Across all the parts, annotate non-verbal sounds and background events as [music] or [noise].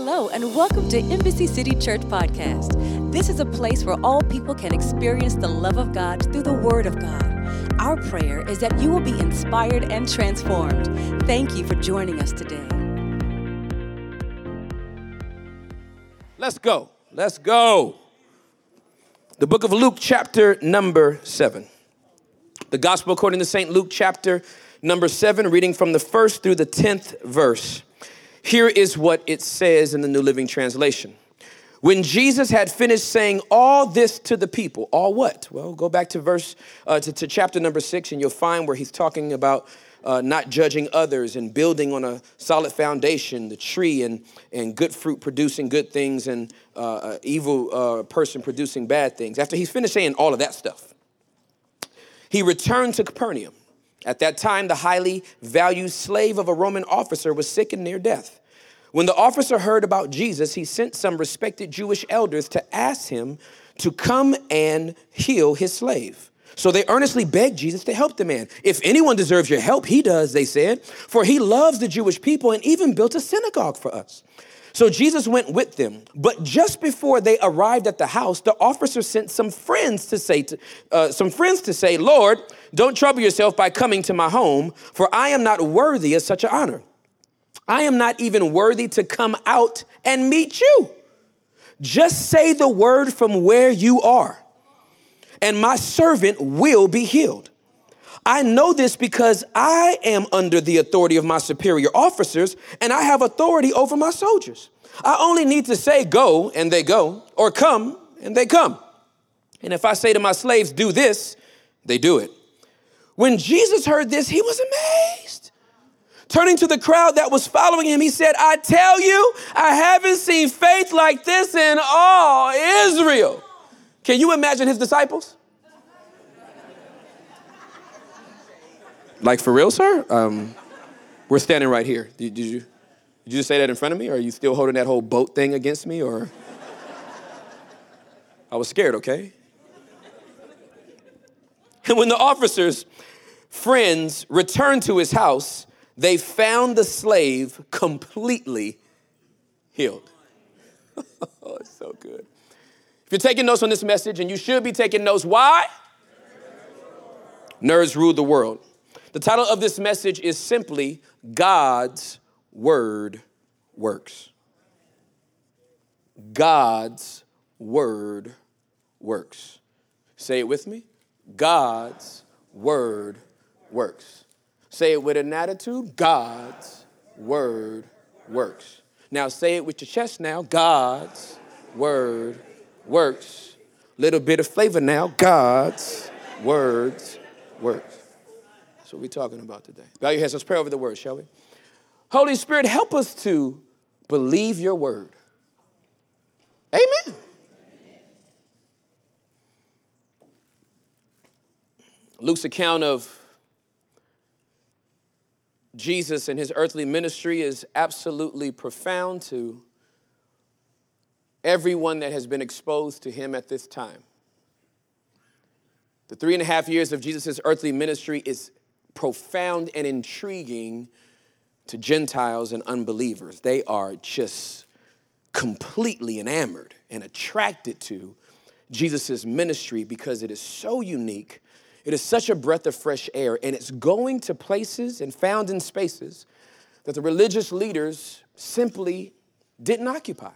Hello, and welcome to Embassy City Church Podcast. This is a place where all people can experience the love of God through the Word of God. Our prayer is that you will be inspired and transformed. Thank you for joining us today. Let's go. Let's go. The book of Luke, chapter number seven. The gospel according to St. Luke, chapter number seven, reading from the first through the tenth verse. Here is what it says in the New Living Translation. When Jesus had finished saying all this to the people, all what? Well, go back to verse, uh, to, to, chapter number six, and you'll find where he's talking about uh, not judging others and building on a solid foundation, the tree, and, and good fruit producing good things, and uh, evil uh, person producing bad things. After he's finished saying all of that stuff, he returned to Capernaum. At that time, the highly valued slave of a Roman officer was sick and near death. When the officer heard about Jesus, he sent some respected Jewish elders to ask him to come and heal his slave. So they earnestly begged Jesus to help the man. If anyone deserves your help, he does, they said, for he loves the Jewish people and even built a synagogue for us. So Jesus went with them. But just before they arrived at the house, the officer sent some friends to say, to, uh, some friends to say, Lord, don't trouble yourself by coming to my home, for I am not worthy of such an honor. I am not even worthy to come out and meet you. Just say the word from where you are, and my servant will be healed. I know this because I am under the authority of my superior officers, and I have authority over my soldiers. I only need to say go, and they go, or come, and they come. And if I say to my slaves, do this, they do it. When Jesus heard this, he was amazed. Turning to the crowd that was following him, he said, I tell you, I haven't seen faith like this in all Israel. Can you imagine his disciples? Like for real, sir? Um, we're standing right here. Did, did, you, did you just say that in front of me? Or are you still holding that whole boat thing against me? Or I was scared, okay? And [laughs] when the officer's friends returned to his house, they found the slave completely healed. [laughs] oh, it's so good. If you're taking notes on this message, and you should be taking notes, why? Nerds rule the world. The title of this message is simply God's Word Works. God's Word Works. Say it with me. God's Word Works. Say it with an attitude. God's Word Works. Now say it with your chest now. God's Word Works. Little bit of flavor now. God's Words Works. That's what we're talking about today. Bow your heads. Let's pray over the word, shall we? Holy Spirit, help us to believe your word. Amen. Luke's account of Jesus and his earthly ministry is absolutely profound to everyone that has been exposed to him at this time. The three and a half years of Jesus' earthly ministry is profound and intriguing to Gentiles and unbelievers. They are just completely enamored and attracted to Jesus' ministry because it is so unique. It is such a breath of fresh air, and it's going to places and found in spaces that the religious leaders simply didn't occupy.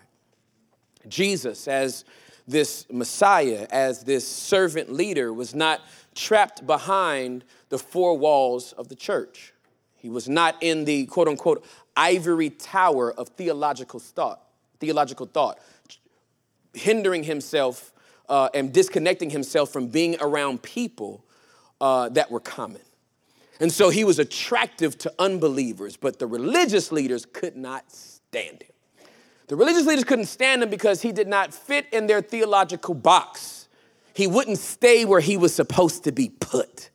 Jesus, as this Messiah, as this servant leader, was not trapped behind the four walls of the church. He was not in the quote unquote ivory tower of theological thought, theological thought, hindering himself uh, and disconnecting himself from being around people uh, that were common. And so he was attractive to unbelievers, but the religious leaders could not stand him. The religious leaders couldn't stand him because he did not fit in their theological box. He wouldn't stay where he was supposed to be put.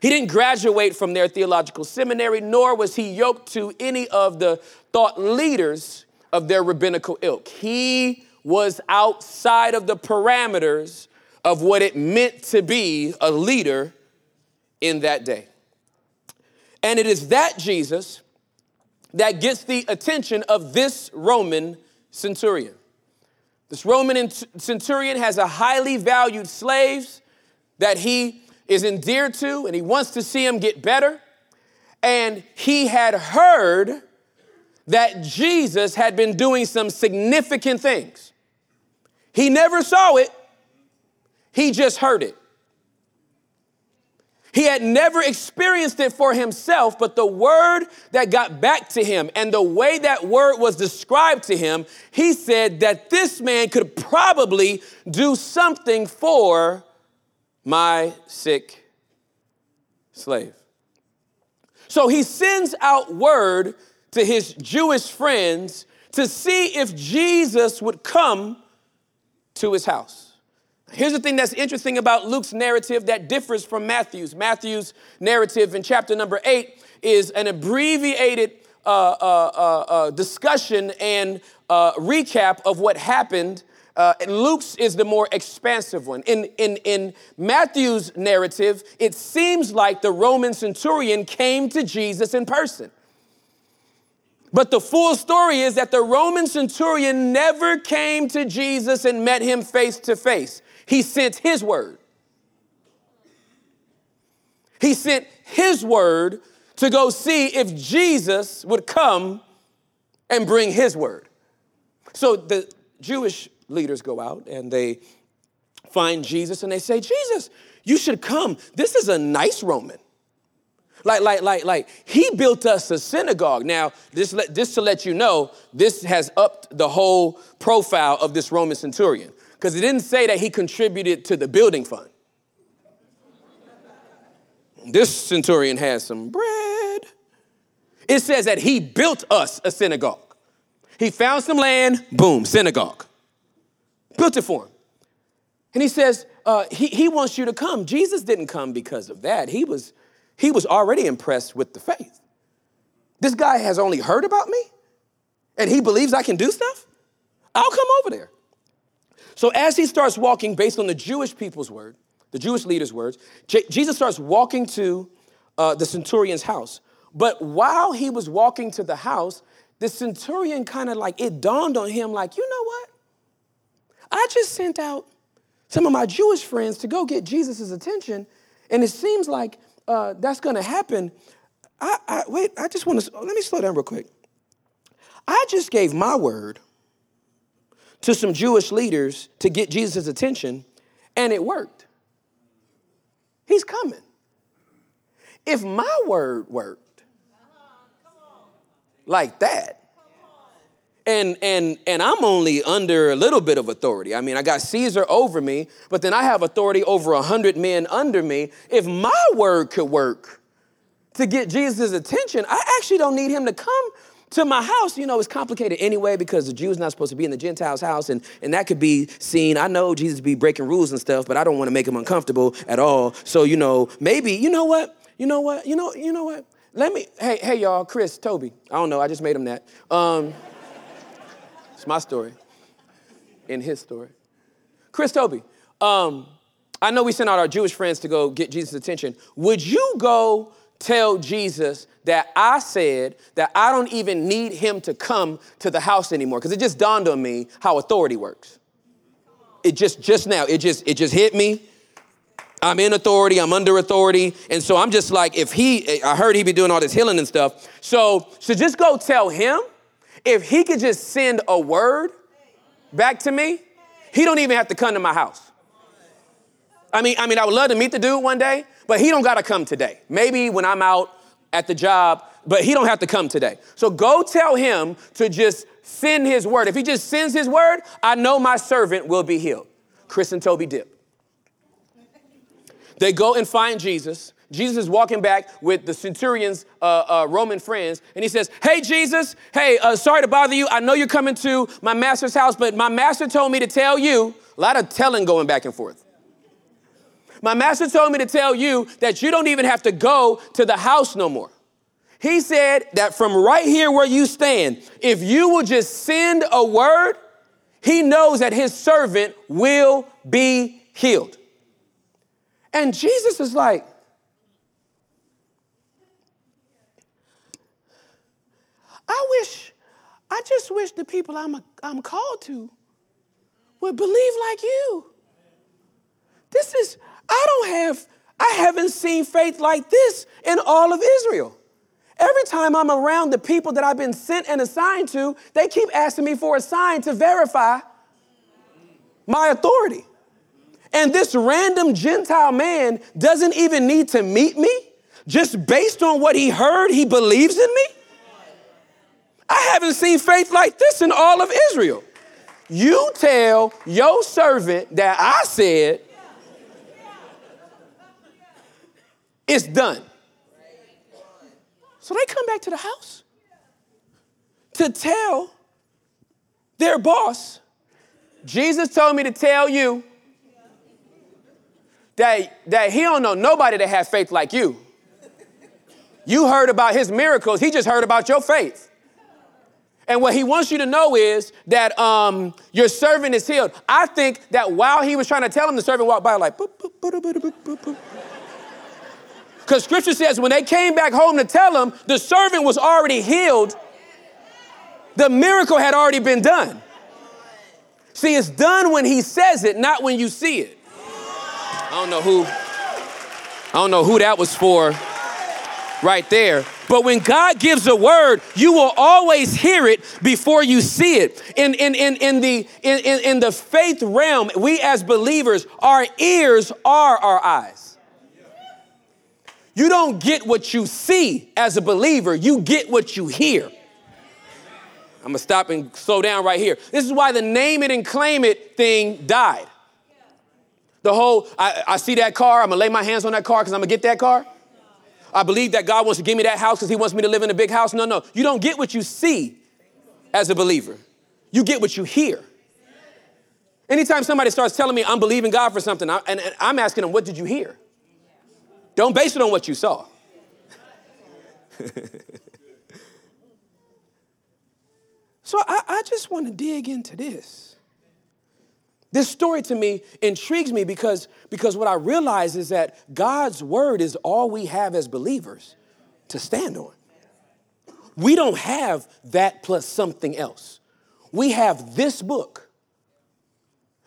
He didn't graduate from their theological seminary, nor was he yoked to any of the thought leaders of their rabbinical ilk. He was outside of the parameters of what it meant to be a leader in that day. And it is that Jesus that gets the attention of this Roman centurion. This Roman centurion has a highly valued slave that he is endeared to and he wants to see him get better. And he had heard that Jesus had been doing some significant things. He never saw it, he just heard it. He had never experienced it for himself, but the word that got back to him and the way that word was described to him, he said that this man could probably do something for my sick slave. So he sends out word to his Jewish friends to see if Jesus would come to his house. Here's the thing that's interesting about Luke's narrative that differs from Matthew's. Matthew's narrative in chapter number eight is an abbreviated uh, uh, uh, uh discussion and uh, recap of what happened. Uh, Luke's is the more expansive one. In, in, in Matthew's narrative, it seems like the Roman centurion came to Jesus in person. But the full story is that the Roman centurion never came to Jesus and met him face to face. He sent his word. He sent his word to go see if Jesus would come and bring his word. So the Jewish leaders go out and they find Jesus and they say, Jesus, you should come. This is a nice Roman. Like, like, like, like, he built us a synagogue. Now, this, this to let you know, this has upped the whole profile of this Roman centurion because it didn't say that he contributed to the building fund. This centurion has some bread. It says that he built us a synagogue. He found some land, boom, synagogue. Built it for him. And he says, uh, he, he wants you to come. Jesus didn't come because of that. He was, he was already impressed with the faith. This guy has only heard about me and he believes I can do stuff. I'll come over there. So as he starts walking based on the Jewish people's word, the Jewish leaders' words, J- Jesus starts walking to uh, the centurion's house. But while he was walking to the house, the centurion kind of like, it dawned on him, like, you know what? I just sent out some of my Jewish friends to go get Jesus' attention, and it seems like uh, that's gonna happen. I, I, wait, I just wanna, let me slow down real quick. I just gave my word to some Jewish leaders to get Jesus' attention, and it worked. He's coming. If my word worked like that, and and and I'm only under a little bit of authority. I mean, I got Caesar over me, but then I have authority over a hundred men under me. If my word could work to get Jesus' attention, I actually don't need him to come to my house, you know, it's complicated anyway because the Jew's not supposed to be in the Gentiles' house, and, and that could be seen. I know Jesus be breaking rules and stuff, but I don't want to make him uncomfortable at all. So, you know, maybe, you know what? You know what? You know, you know what? Let me, hey, hey, y'all, Chris, Toby. I don't know, I just made him that. Um, [laughs] it's my story. In his story. Chris Toby, um, I know we sent out our Jewish friends to go get Jesus' attention. Would you go tell Jesus that I said that I don't even need him to come to the house anymore because it just dawned on me how authority works. It just just now it just it just hit me. I'm in authority, I'm under authority, and so I'm just like if he I heard he be doing all this healing and stuff. So so just go tell him if he could just send a word back to me, he don't even have to come to my house. I mean, I mean, I would love to meet the dude one day, but he don't got to come today. Maybe when I'm out at the job, but he don't have to come today. So go tell him to just send his word. If he just sends his word, I know my servant will be healed. Chris and Toby dip. They go and find Jesus. Jesus is walking back with the centurion's uh, uh, Roman friends, and he says, Hey, Jesus, hey, uh, sorry to bother you. I know you're coming to my master's house, but my master told me to tell you, a lot of telling going back and forth. My master told me to tell you that you don't even have to go to the house no more. He said that from right here where you stand, if you will just send a word, he knows that his servant will be healed. And Jesus is like, I wish I just wish the people I'm, I'm called to would believe like you. This is, I don't have, I haven't seen faith like this in all of Israel. Every time I'm around the people that I've been sent and assigned to, they keep asking me for a sign to verify my authority. And this random Gentile man doesn't even need to meet me. Just based on what he heard, he believes in me. I haven't seen faith like this in all of Israel. You tell your servant that I said it's done. So they come back to the house to tell their boss, Jesus told me to tell you that, that he don't know nobody that has faith like you. You heard about his miracles, he just heard about your faith. And what he wants you to know is that um, your servant is healed. I think that while he was trying to tell him, the servant walked by like, Because scripture says when they came back home to tell him, the servant was already healed. The miracle had already been done. See, it's done when he says it, not when you see it. I don't know who, I don't know who that was for right there. But when God gives a word, you will always hear it before you see it. In, in, in, in, the, in, in the faith realm, we as believers, our ears are our eyes. You don't get what you see as a believer, you get what you hear. I'm gonna stop and slow down right here. This is why the name it and claim it thing died. The whole, I, I see that car, I'm gonna lay my hands on that car because I'm gonna get that car. I believe that God wants to give me that house because He wants me to live in a big house. No, no. You don't get what you see as a believer, you get what you hear. Anytime somebody starts telling me I'm believing God for something, I, and, and I'm asking them, what did you hear? Don't base it on what you saw. [laughs] so I, I just want to dig into this. This story to me intrigues me because, because what I realize is that God's word is all we have as believers to stand on. We don't have that plus something else. We have this book.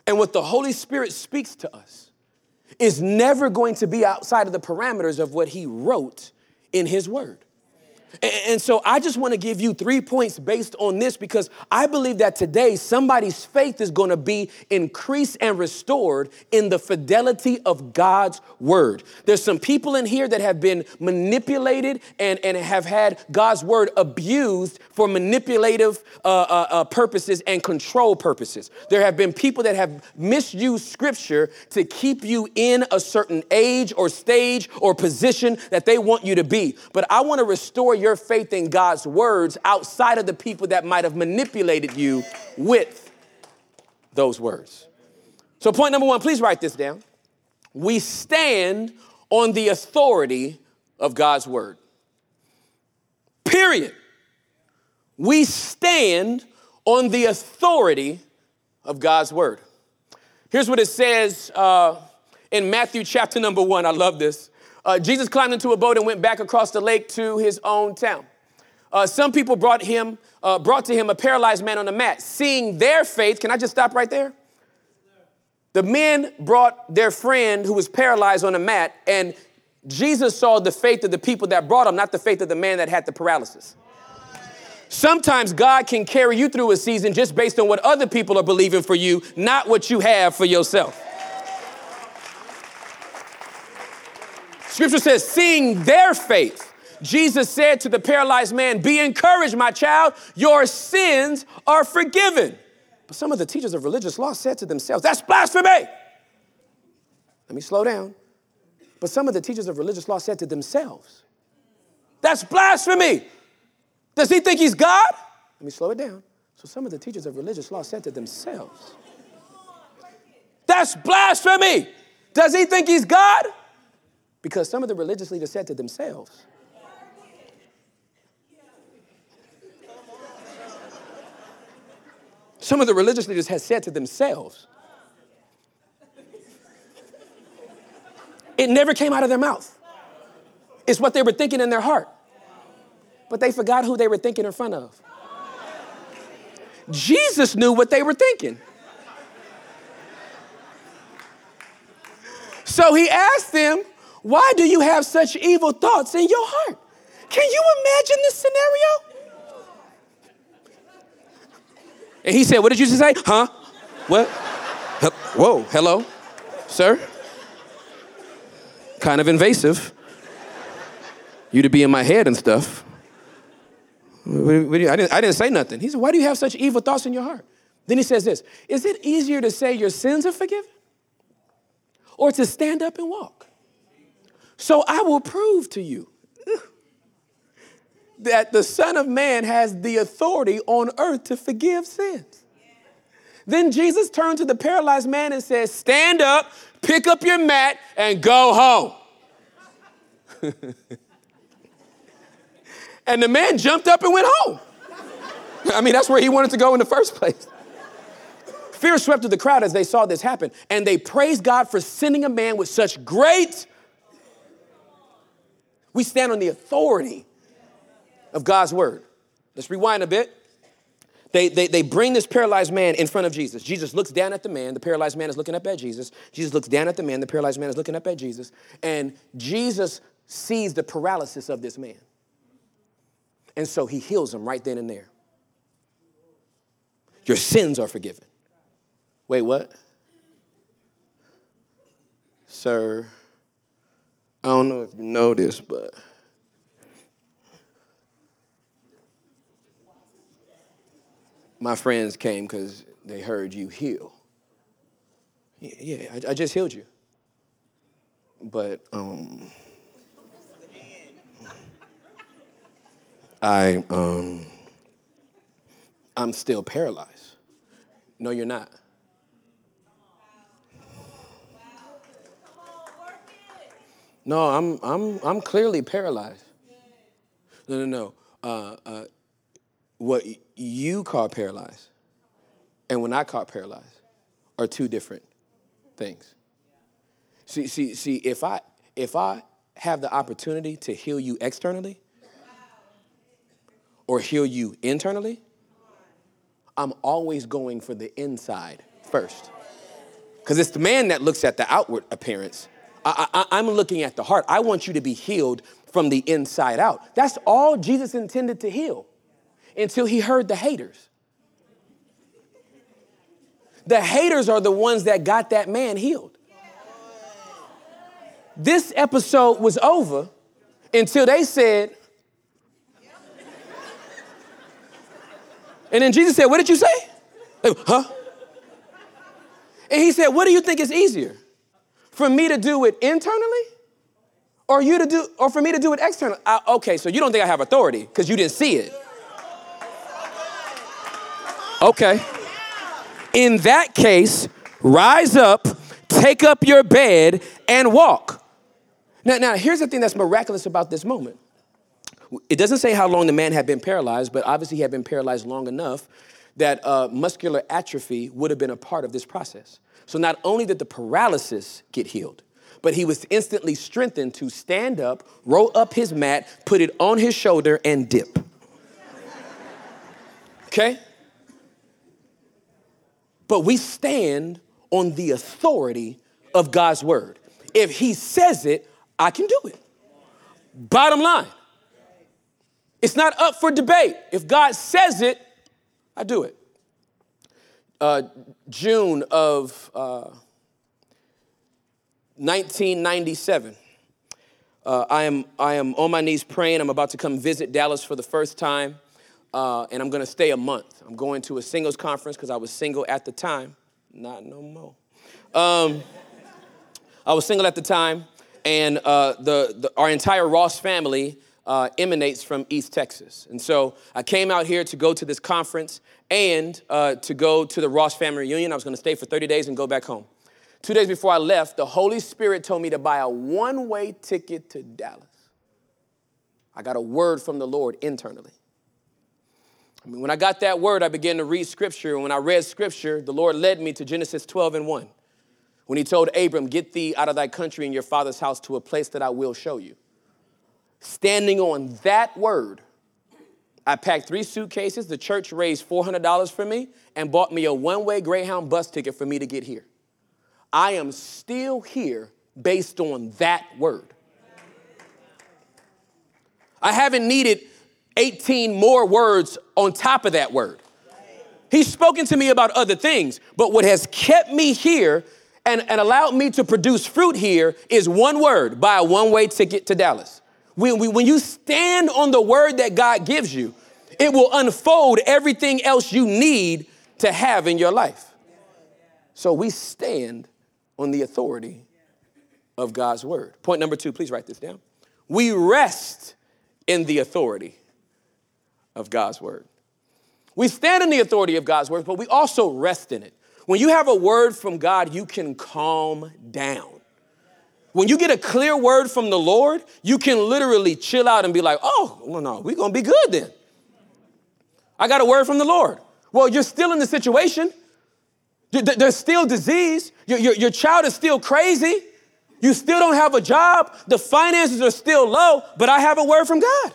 And what the Holy Spirit speaks to us is never going to be outside of the parameters of what He wrote in His word. And so I just want to give you three points based on this because I believe that today somebody's faith is going to be increased and restored in the fidelity of God's word. There's some people in here that have been manipulated and, and have had God's word abused for manipulative uh, uh, uh, purposes and control purposes. There have been people that have misused scripture to keep you in a certain age or stage or position that they want you to be. But I want to restore your faith in God's words outside of the people that might have manipulated you with those words. So, point number one, please write this down. We stand on the authority of God's word. Period. We stand on the authority of God's word. Here's what it says uh, in Matthew chapter number one. I love this. Uh, Jesus climbed into a boat and went back across the lake to his own town. Uh, some people brought him, uh, brought to him a paralyzed man on a mat. Seeing their faith, can I just stop right there? The men brought their friend who was paralyzed on a mat, and Jesus saw the faith of the people that brought him, not the faith of the man that had the paralysis. Sometimes God can carry you through a season just based on what other people are believing for you, not what you have for yourself. Scripture says, seeing their faith, Jesus said to the paralyzed man, Be encouraged, my child, your sins are forgiven. But some of the teachers of religious law said to themselves, That's blasphemy. Let me slow down. But some of the teachers of religious law said to themselves, That's blasphemy. Does he think he's God? Let me slow it down. So some of the teachers of religious law said to themselves, That's blasphemy. Does he think he's God? Because some of the religious leaders said to themselves, Some of the religious leaders had said to themselves, it never came out of their mouth. It's what they were thinking in their heart. But they forgot who they were thinking in front of. Jesus knew what they were thinking. So he asked them, Why do you have such evil thoughts in your heart? Can you imagine this scenario? And he said, What did you just say? Huh? What? Whoa, hello, sir? Kind of invasive. You to be in my head and stuff. I didn't, I didn't say nothing. He said, Why do you have such evil thoughts in your heart? Then he says this Is it easier to say your sins are forgiven or to stand up and walk? So I will prove to you that the Son of Man has the authority on earth to forgive sins. Then Jesus turned to the paralyzed man and said, Stand up, pick up your mat, and go home. [laughs] and the man jumped up and went home. I mean, that's where he wanted to go in the first place. Fear swept through the crowd as they saw this happen, and they praised God for sending a man with such great. We stand on the authority of God's word. Let's rewind a bit. They, they, they bring this paralyzed man in front of Jesus. Jesus looks down at the man. The paralyzed man is looking up at Jesus. Jesus looks down at the man. The paralyzed man is looking up at Jesus. And Jesus sees the paralysis of this man. And so he heals him right then and there. Your sins are forgiven. Wait, what? Sir, I don't know if you know this, but my friends came because they heard you heal. Yeah, yeah I, I, just healed you. But um, I um, I'm still paralyzed. No, you're not. No, I'm I'm I'm clearly paralyzed. No, no, no. Uh, uh, what you call paralyzed and when I call paralyzed are two different things. See, see, see, if I if I have the opportunity to heal you externally or heal you internally, I'm always going for the inside first. Because it's the man that looks at the outward appearance. I, I'm looking at the heart. I want you to be healed from the inside out. That's all Jesus intended to heal until he heard the haters. The haters are the ones that got that man healed. This episode was over until they said, and then Jesus said, What did you say? huh? And he said, What do you think is easier? For me to do it internally? Or you to do or for me to do it externally? I, okay, so you don't think I have authority because you didn't see it. Okay. In that case, rise up, take up your bed, and walk. Now, now here's the thing that's miraculous about this moment. It doesn't say how long the man had been paralyzed, but obviously he had been paralyzed long enough that uh, muscular atrophy would have been a part of this process. So not only did the paralysis get healed, but he was instantly strengthened to stand up, roll up his mat, put it on his shoulder, and dip. Okay? but we stand on the authority of God's word. If He says it, I can do it. Bottom line. It's not up for debate. If God says it, I do it. Uh, June of uh, 1997. Uh, I, am, I am on my knees praying. I'm about to come visit Dallas for the first time uh, and I'm gonna stay a month. I'm going to a singles conference because I was single at the time. Not no more. Um, I was single at the time, and uh, the, the, our entire Ross family uh, emanates from East Texas. And so I came out here to go to this conference and uh, to go to the Ross family reunion. I was gonna stay for 30 days and go back home. Two days before I left, the Holy Spirit told me to buy a one way ticket to Dallas. I got a word from the Lord internally. I mean, when I got that word, I began to read scripture. And when I read scripture, the Lord led me to Genesis 12 and 1. When he told Abram, Get thee out of thy country and your father's house to a place that I will show you. Standing on that word, I packed three suitcases. The church raised $400 for me and bought me a one way Greyhound bus ticket for me to get here. I am still here based on that word. I haven't needed 18 more words on top of that word. He's spoken to me about other things, but what has kept me here and, and allowed me to produce fruit here is one word buy a one way ticket to Dallas. When, when you stand on the word that God gives you, it will unfold everything else you need to have in your life. So we stand on the authority of God's word. Point number two, please write this down. We rest in the authority of God's word. We stand in the authority of God's word, but we also rest in it. When you have a word from God, you can calm down. When you get a clear word from the Lord, you can literally chill out and be like, oh, well, no, we're gonna be good then. I got a word from the Lord. Well, you're still in the situation. There's still disease. Your, your, your child is still crazy. You still don't have a job. The finances are still low, but I have a word from God.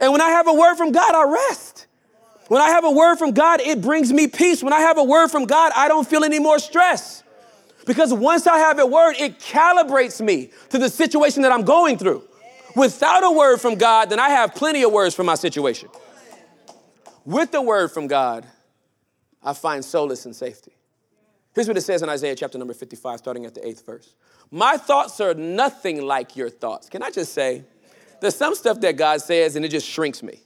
And when I have a word from God, I rest. When I have a word from God, it brings me peace. When I have a word from God, I don't feel any more stress. Because once I have a word, it calibrates me to the situation that I'm going through. Without a word from God, then I have plenty of words for my situation. With the word from God, I find solace and safety. Here's what it says in Isaiah chapter number 55, starting at the eighth verse. My thoughts are nothing like your thoughts. Can I just say, there's some stuff that God says and it just shrinks me.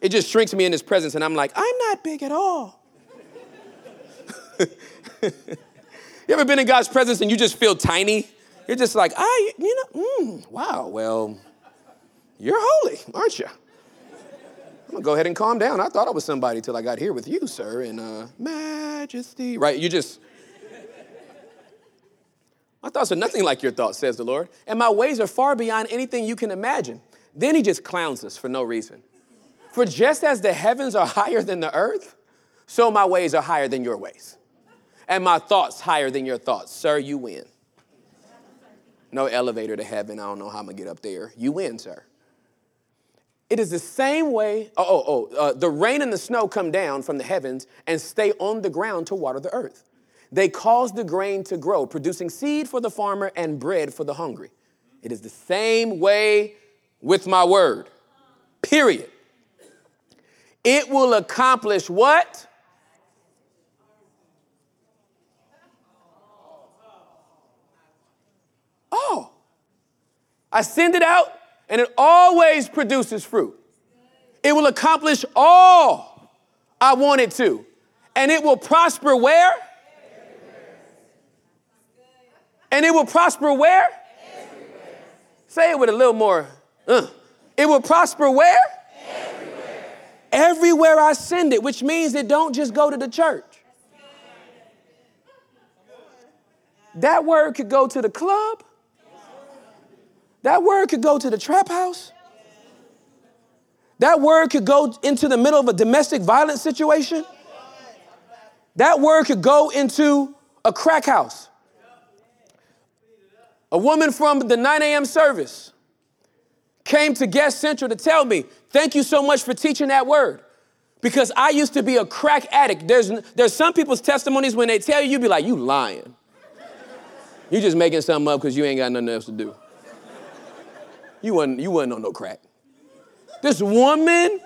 It just shrinks me in his presence, and I'm like, I'm not big at all. [laughs] you ever been in God's presence and you just feel tiny? You're just like, I, you know, mm, wow, well, you're holy, aren't you? I'm gonna go ahead and calm down. I thought I was somebody till I got here with you, sir, in uh, majesty. Right? You just, my thoughts are nothing like your thoughts, says the Lord, and my ways are far beyond anything you can imagine. Then he just clowns us for no reason. For just as the heavens are higher than the earth, so my ways are higher than your ways, and my thoughts higher than your thoughts. Sir, you win. No elevator to heaven. I don't know how I'm gonna get up there. You win, sir. It is the same way, oh, oh, oh uh, the rain and the snow come down from the heavens and stay on the ground to water the earth. They cause the grain to grow, producing seed for the farmer and bread for the hungry. It is the same way with my word, period. It will accomplish what? Oh, I send it out and it always produces fruit. It will accomplish all I want it to. And it will prosper where? And it will prosper where? Everywhere. Say it with a little more. Uh. It will prosper where? everywhere I send it, which means it don't just go to the church. That word could go to the club. That word could go to the trap house. That word could go into the middle of a domestic violence situation. That word could go into a crack house. A woman from the 9 a.m. service came to Guest Central to tell me, thank you so much for teaching that word. Because I used to be a crack addict. There's, there's some people's testimonies when they tell you, you be like, you lying. You're just making something up because you ain't got nothing else to do. You wasn't, you wasn't on no crack. This woman,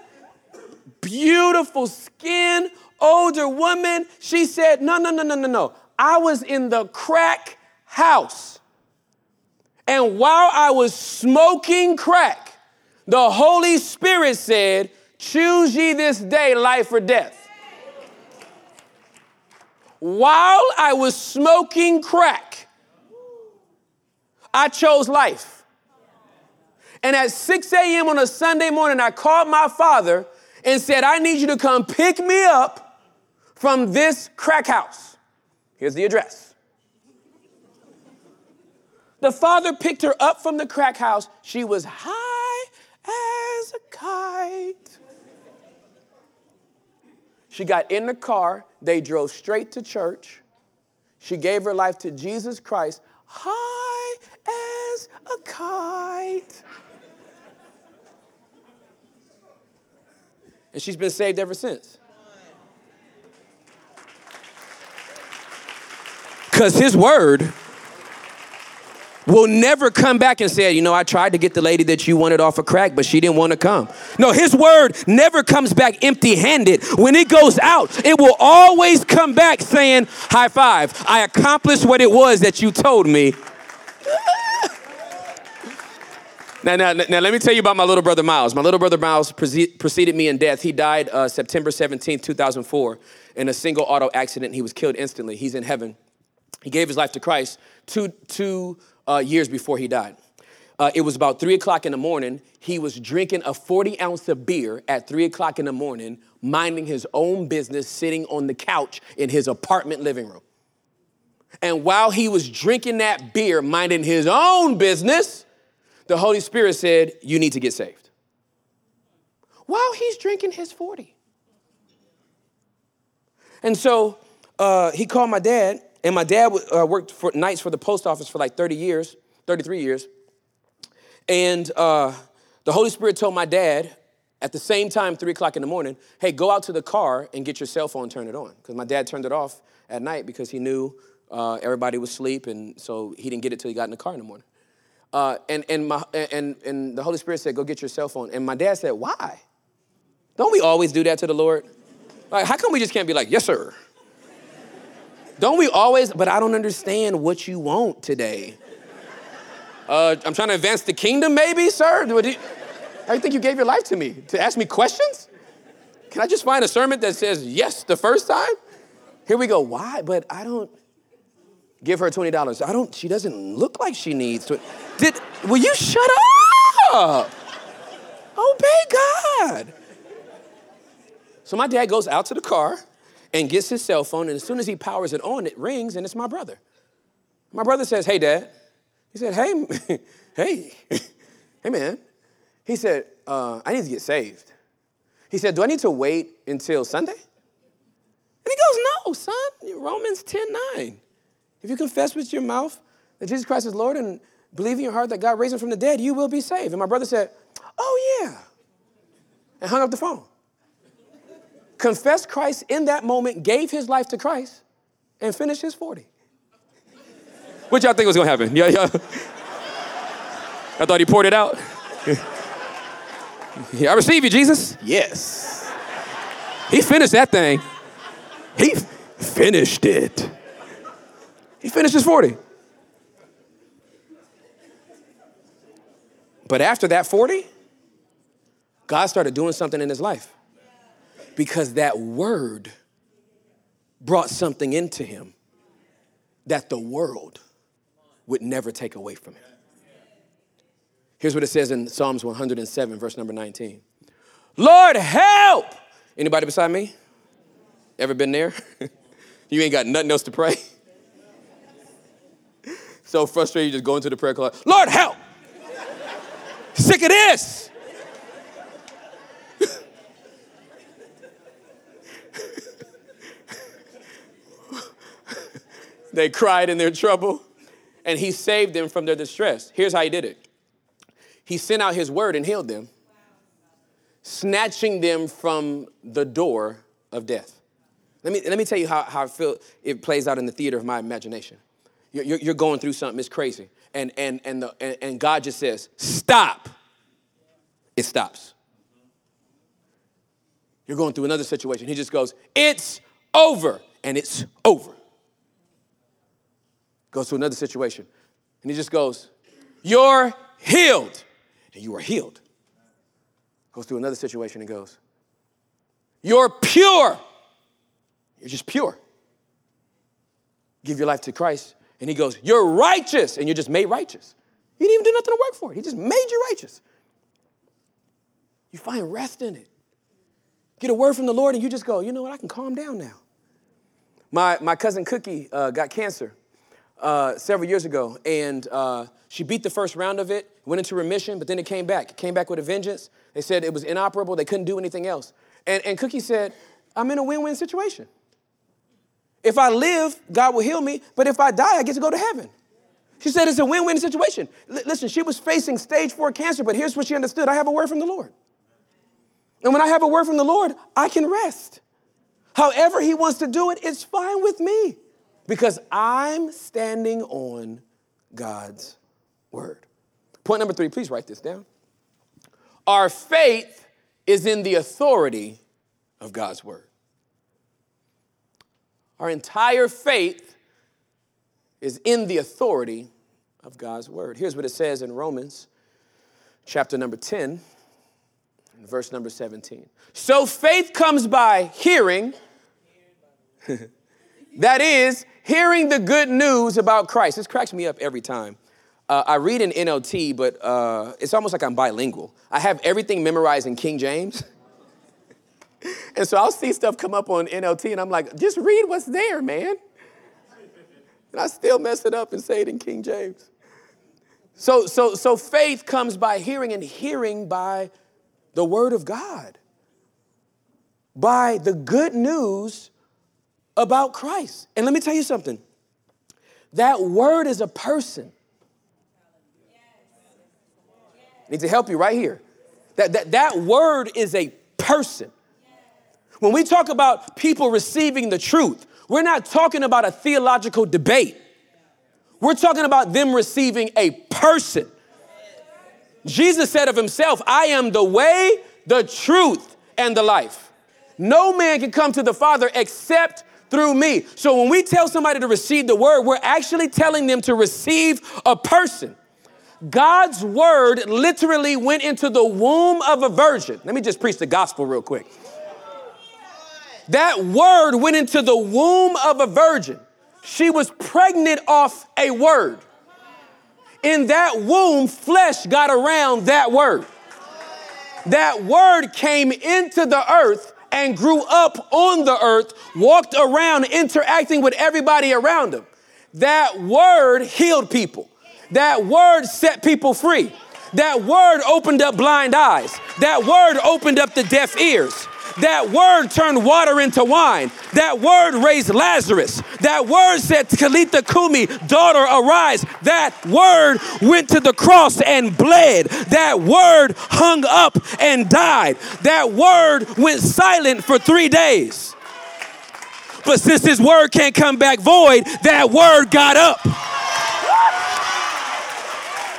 beautiful skin, older woman, she said, no, no, no, no, no, no. I was in the crack house. And while I was smoking crack, the Holy Spirit said, Choose ye this day life or death. While I was smoking crack, I chose life. And at 6 a.m. on a Sunday morning, I called my father and said, I need you to come pick me up from this crack house. Here's the address. The father picked her up from the crack house. She was high as a kite. She got in the car, they drove straight to church. She gave her life to Jesus Christ, high as a kite. And she's been saved ever since. Because his word will never come back and say, you know, I tried to get the lady that you wanted off a of crack, but she didn't want to come. No, his word never comes back empty handed. When it goes out, it will always come back saying, high five, I accomplished what it was that you told me. Now, now, now, let me tell you about my little brother Miles. My little brother Miles preceded me in death. He died uh, September 17, 2004, in a single auto accident. He was killed instantly. He's in heaven. He gave his life to Christ two, two uh, years before he died. Uh, it was about three o'clock in the morning. He was drinking a 40 ounce of beer at three o'clock in the morning, minding his own business, sitting on the couch in his apartment living room. And while he was drinking that beer, minding his own business, the Holy Spirit said, You need to get saved. While he's drinking his 40. And so uh, he called my dad and my dad uh, worked for nights for the post office for like 30 years, 33 years. And uh, the Holy Spirit told my dad at the same time, three o'clock in the morning, hey, go out to the car and get your cell phone, turn it on. Because my dad turned it off at night because he knew uh, everybody was asleep, and so he didn't get it till he got in the car in the morning. Uh, and, and, my, and, and the Holy Spirit said, go get your cell phone. And my dad said, why? Don't we always do that to the Lord? Like, how come we just can't be like, yes, sir? Don't we always? But I don't understand what you want today. Uh, I'm trying to advance the kingdom, maybe, sir? Do you, you think you gave your life to me? To ask me questions? Can I just find a sermon that says yes the first time? Here we go. Why? But I don't give her $20. I don't, she doesn't look like she needs to. Did, will you shut up? Obey God. So my dad goes out to the car and gets his cell phone, and as soon as he powers it on, it rings, and it's my brother. My brother says, Hey, Dad. He said, Hey, [laughs] hey, [laughs] hey, man. He said, uh, I need to get saved. He said, Do I need to wait until Sunday? And he goes, No, son, Romans 10 9. If you confess with your mouth that Jesus Christ is Lord and believe in your heart that God raised him from the dead, you will be saved. And my brother said, Oh, yeah. And hung up the phone confessed Christ in that moment, gave his life to Christ, and finished his 40. What y'all think was gonna happen? Yeah, yeah. I thought he poured it out. [laughs] yeah, I receive you, Jesus. Yes. He finished that thing. He finished it. He finishes 40. But after that 40, God started doing something in his life because that word brought something into him that the world would never take away from him. Here's what it says in Psalms 107, verse number 19. Lord, help! Anybody beside me? Ever been there? [laughs] you ain't got nothing else to pray? So frustrated, you just go into the prayer closet. Lord, help! Sick of this! [laughs] They cried in their trouble, and he saved them from their distress. Here's how he did it He sent out his word and healed them, snatching them from the door of death. Let me, let me tell you how, how I feel it plays out in the theater of my imagination. You're, you're going through something, it's crazy. And, and, and, the, and, and God just says, Stop. It stops. You're going through another situation. He just goes, It's over. And it's over goes to another situation. And he just goes, You're healed. And you are healed. Goes to another situation and goes, You're pure. You're just pure. Give your life to Christ. And he goes, You're righteous. And you're just made righteous. You didn't even do nothing to work for it. He just made you righteous. You find rest in it. Get a word from the Lord, and you just go, You know what? I can calm down now. My, my cousin Cookie uh, got cancer uh, several years ago, and uh, she beat the first round of it, went into remission, but then it came back. It came back with a vengeance. They said it was inoperable, they couldn't do anything else. And, and Cookie said, I'm in a win win situation. If I live, God will heal me, but if I die, I get to go to heaven. She said it's a win win situation. L- listen, she was facing stage four cancer, but here's what she understood I have a word from the Lord. And when I have a word from the Lord, I can rest. However, He wants to do it, it's fine with me because I'm standing on God's word. Point number three, please write this down. Our faith is in the authority of God's word. Our entire faith is in the authority of God's word. Here's what it says in Romans chapter number 10, verse number 17. So faith comes by hearing, [laughs] that is, hearing the good news about Christ. This cracks me up every time. Uh, I read in NLT, but uh, it's almost like I'm bilingual. I have everything memorized in King James. [laughs] [laughs] and so I'll see stuff come up on NLT, and I'm like, just read what's there, man. And I still mess it up and say it in King James. So, so, so faith comes by hearing, and hearing by the word of God, by the good news about Christ. And let me tell you something that word is a person. I need to help you right here. That, that, that word is a person. When we talk about people receiving the truth, we're not talking about a theological debate. We're talking about them receiving a person. Jesus said of himself, I am the way, the truth, and the life. No man can come to the Father except through me. So when we tell somebody to receive the word, we're actually telling them to receive a person. God's word literally went into the womb of a virgin. Let me just preach the gospel real quick. That word went into the womb of a virgin. She was pregnant off a word. In that womb, flesh got around that word. That word came into the earth and grew up on the earth, walked around interacting with everybody around him. That word healed people. That word set people free. That word opened up blind eyes. That word opened up the deaf ears. That word turned water into wine. That word raised Lazarus. That word said, Talitha Kumi, daughter, arise. That word went to the cross and bled. That word hung up and died. That word went silent for three days. But since his word can't come back void, that word got up.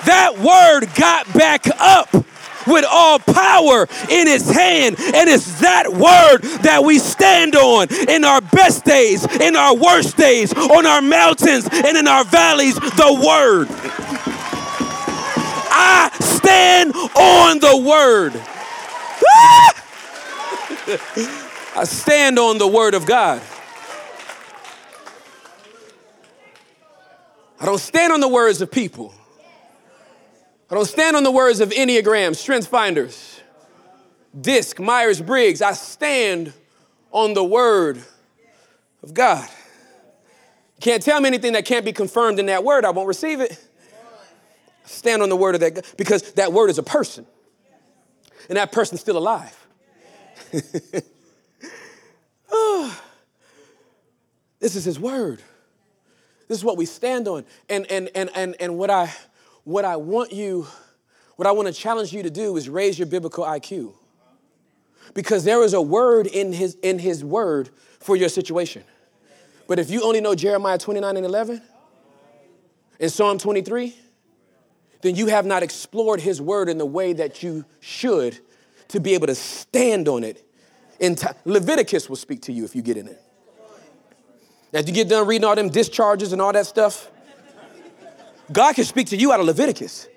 That word got back up with all power in his hand. And it's that word that we stand on in our best days, in our worst days, on our mountains, and in our valleys. The word. I stand on the word. [laughs] I stand on the word of God. I don't stand on the words of people. I don't stand on the words of Enneagram, Strength Finders, DISC, Myers Briggs. I stand on the word of God. You can't tell me anything that can't be confirmed in that word, I won't receive it. I stand on the word of that God because that word is a person. And that person's still alive. oh, [laughs] this is his word. This is what we stand on. And and and and and what I what I want you, what I want to challenge you to do is raise your biblical IQ. Because there is a word in his, in his word for your situation. But if you only know Jeremiah 29 and 11 and Psalm 23, then you have not explored his word in the way that you should to be able to stand on it. In t- Leviticus will speak to you if you get in it. If you get done reading all them discharges and all that stuff, God can speak to you out of Leviticus.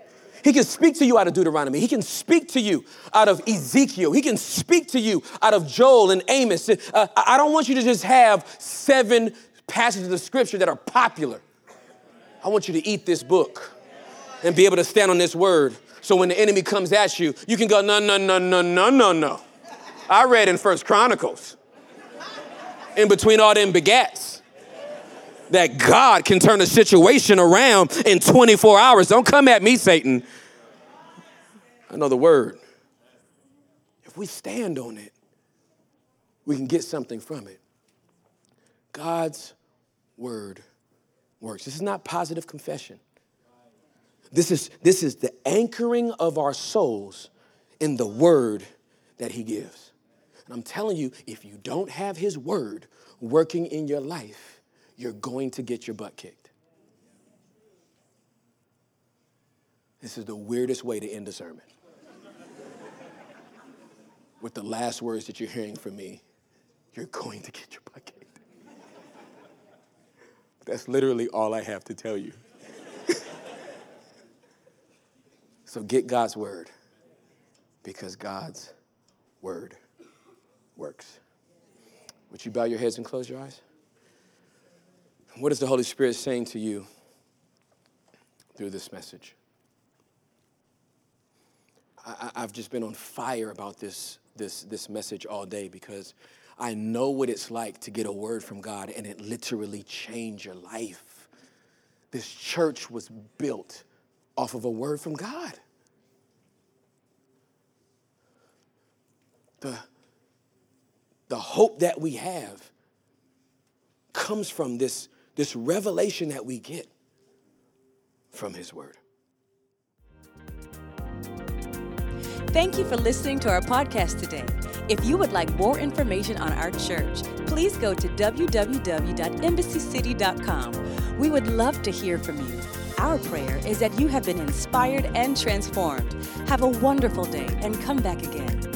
He can speak to you out of Deuteronomy. He can speak to you out of Ezekiel. He can speak to you out of Joel and Amos. Uh, I don't want you to just have seven passages of scripture that are popular. I want you to eat this book and be able to stand on this word. So when the enemy comes at you, you can go, no, no, no, no, no, no, no. I read in First Chronicles. In between all them begats that God can turn a situation around in 24 hours. Don't come at me, Satan. I know the word. If we stand on it, we can get something from it. God's word works. This is not positive confession. This is, this is the anchoring of our souls in the word that He gives. And I'm telling you, if you don't have His word working in your life, you're going to get your butt kicked. This is the weirdest way to end a sermon. With the last words that you're hearing from me, you're going to get your butt kicked. That's literally all I have to tell you. so get God's word because God's word works. Would you bow your heads and close your eyes? What is the Holy Spirit saying to you through this message? I, have just been on fire about this, this, this message all day because I know what it's like to get a word from God and it literally change your life. This church was built off of a word from God. The, the hope that we have comes from this, this revelation that we get from His Word. Thank you for listening to our podcast today. If you would like more information on our church, please go to www.embassycity.com. We would love to hear from you. Our prayer is that you have been inspired and transformed. Have a wonderful day and come back again.